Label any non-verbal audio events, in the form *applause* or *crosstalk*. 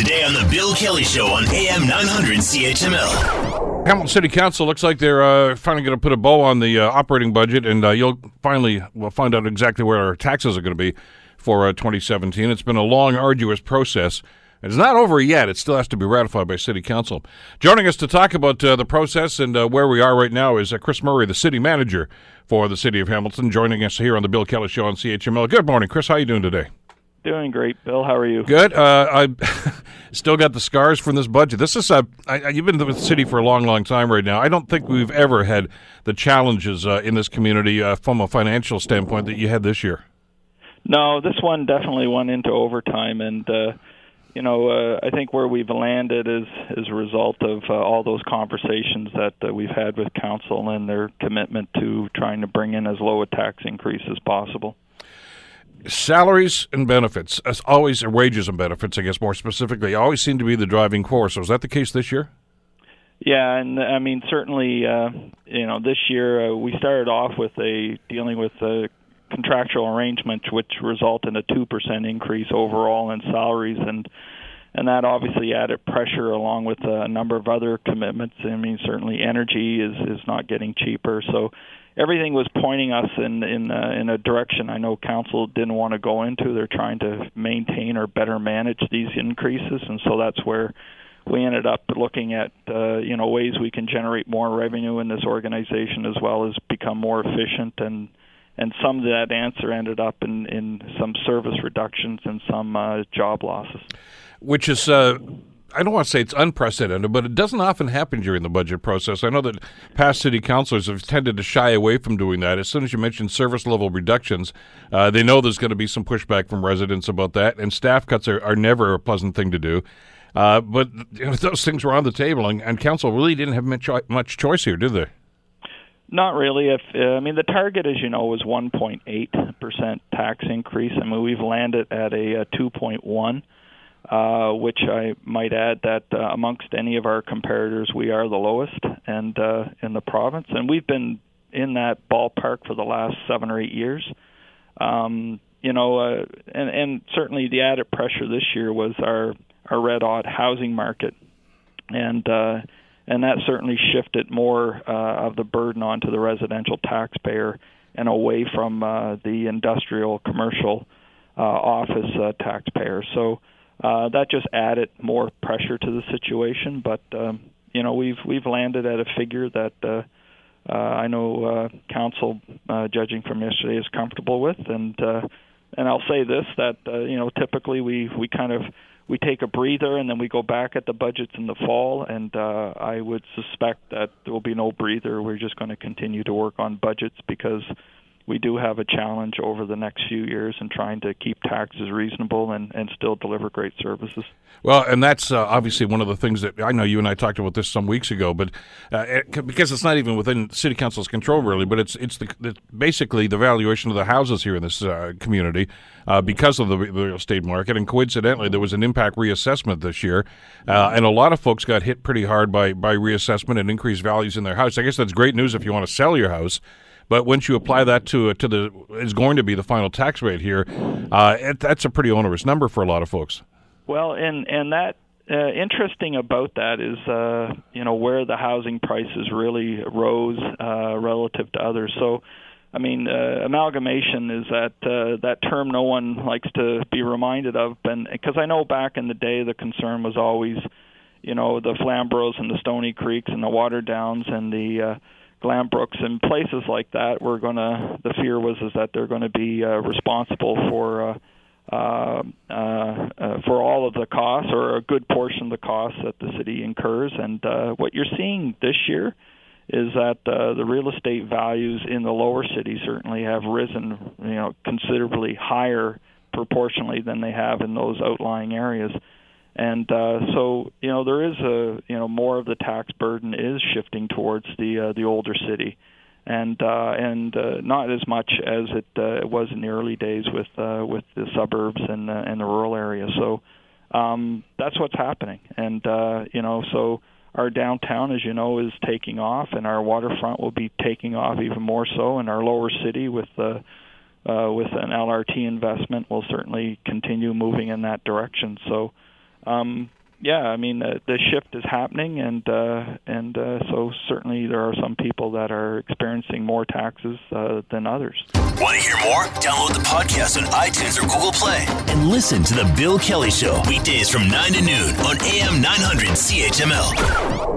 Today on The Bill Kelly Show on AM 900 CHML. Hamilton City Council looks like they're uh, finally going to put a bow on the uh, operating budget, and uh, you'll finally will find out exactly where our taxes are going to be for uh, 2017. It's been a long, arduous process. It's not over yet. It still has to be ratified by City Council. Joining us to talk about uh, the process and uh, where we are right now is uh, Chris Murray, the City Manager for the City of Hamilton, joining us here on the Bill Kelly Show on CHML. Good morning, Chris. How are you doing today? Doing great, Bill. How are you? Good. Uh, I *laughs* still got the scars from this budget. This is a. I, you've been with the city for a long, long time right now. I don't think we've ever had the challenges uh, in this community uh, from a financial standpoint that you had this year. No, this one definitely went into overtime, and uh, you know, uh, I think where we've landed is is a result of uh, all those conversations that uh, we've had with council and their commitment to trying to bring in as low a tax increase as possible salaries and benefits, as always, wages and benefits, I guess more specifically, always seem to be the driving force. So is that the case this year? Yeah, and I mean certainly, uh, you know, this year uh, we started off with a dealing with a contractual arrangement which result in a two percent increase overall in salaries and and that obviously added pressure along with a number of other commitments. I mean, certainly energy is is not getting cheaper, so everything was pointing us in in uh, in a direction I know council didn't want to go into. They're trying to maintain or better manage these increases, and so that's where we ended up looking at uh, you know ways we can generate more revenue in this organization as well as become more efficient and and some of that answer ended up in in some service reductions and some uh, job losses which is uh, I don't want to say it's unprecedented, but it doesn't often happen during the budget process. I know that past city councilors have tended to shy away from doing that. As soon as you mention service level reductions, uh, they know there's going to be some pushback from residents about that, and staff cuts are, are never a pleasant thing to do. Uh, but you know, *laughs* those things were on the table, and, and council really didn't have much, much choice here, did they? Not really. If uh, I mean the target, as you know, was 1.8 percent tax increase. I mean we've landed at a, a 2.1 uh, which I might add that uh, amongst any of our comparators, we are the lowest and uh, in the province, and we've been in that ballpark for the last seven or eight years. Um, you know, uh, and, and certainly the added pressure this year was our our red hot housing market, and uh, and that certainly shifted more uh, of the burden onto the residential taxpayer and away from uh, the industrial commercial uh, office uh, taxpayer. So uh, that just added more pressure to the situation. But um, you know, we've we've landed at a figure that uh, uh, I know uh, council, uh, judging from yesterday, is comfortable with. And uh, and I'll say this that uh, you know typically we we kind of we take a breather and then we go back at the budgets in the fall. And uh, I would suspect that there will be no breather. We're just going to continue to work on budgets because we do have a challenge over the next few years in trying to keep taxes reasonable and, and still deliver great services. Well, and that's uh, obviously one of the things that I know you and I talked about this some weeks ago, but uh, it, because it's not even within City Council's control really, but it's it's the, the basically the valuation of the houses here in this uh, community uh, because of the real estate market, and coincidentally, there was an impact reassessment this year, uh, and a lot of folks got hit pretty hard by by reassessment and increased values in their house. I guess that's great news if you want to sell your house. But once you apply that to to the is going to be the final tax rate here, uh, it, that's a pretty onerous number for a lot of folks. Well, and and that uh, interesting about that is uh, you know where the housing prices really rose uh, relative to others. So. I mean, uh, amalgamation is that uh, that term no one likes to be reminded of, and because I know back in the day the concern was always, you know, the Flamborough and the Stoney Creeks and the Waterdowns and the uh, Glanbrooks and places like that, we're going to. The fear was is that they're going to be uh, responsible for. Uh, uh, uh, uh, for all of the costs or a good portion of the costs that the city incurs. And uh, what you're seeing this year is that uh, the real estate values in the lower cities certainly have risen, you know, considerably higher proportionally than they have in those outlying areas and uh, so you know there is a you know more of the tax burden is shifting towards the uh, the older city, and uh, and uh, not as much as it uh, was in the early days with uh, with the suburbs and uh, and the rural areas. So um, that's what's happening, and uh, you know so our downtown, as you know, is taking off, and our waterfront will be taking off even more so, and our lower city with the uh, with an LRT investment will certainly continue moving in that direction. So um, yeah, I mean the, shift is happening, and uh, and uh, so certainly there are some people that are experiencing more taxes uh, than others. Want to hear more? Download the podcast on iTunes or Google Play and listen to the Bill Kelly Show weekdays from nine to noon on AM 900 CHML.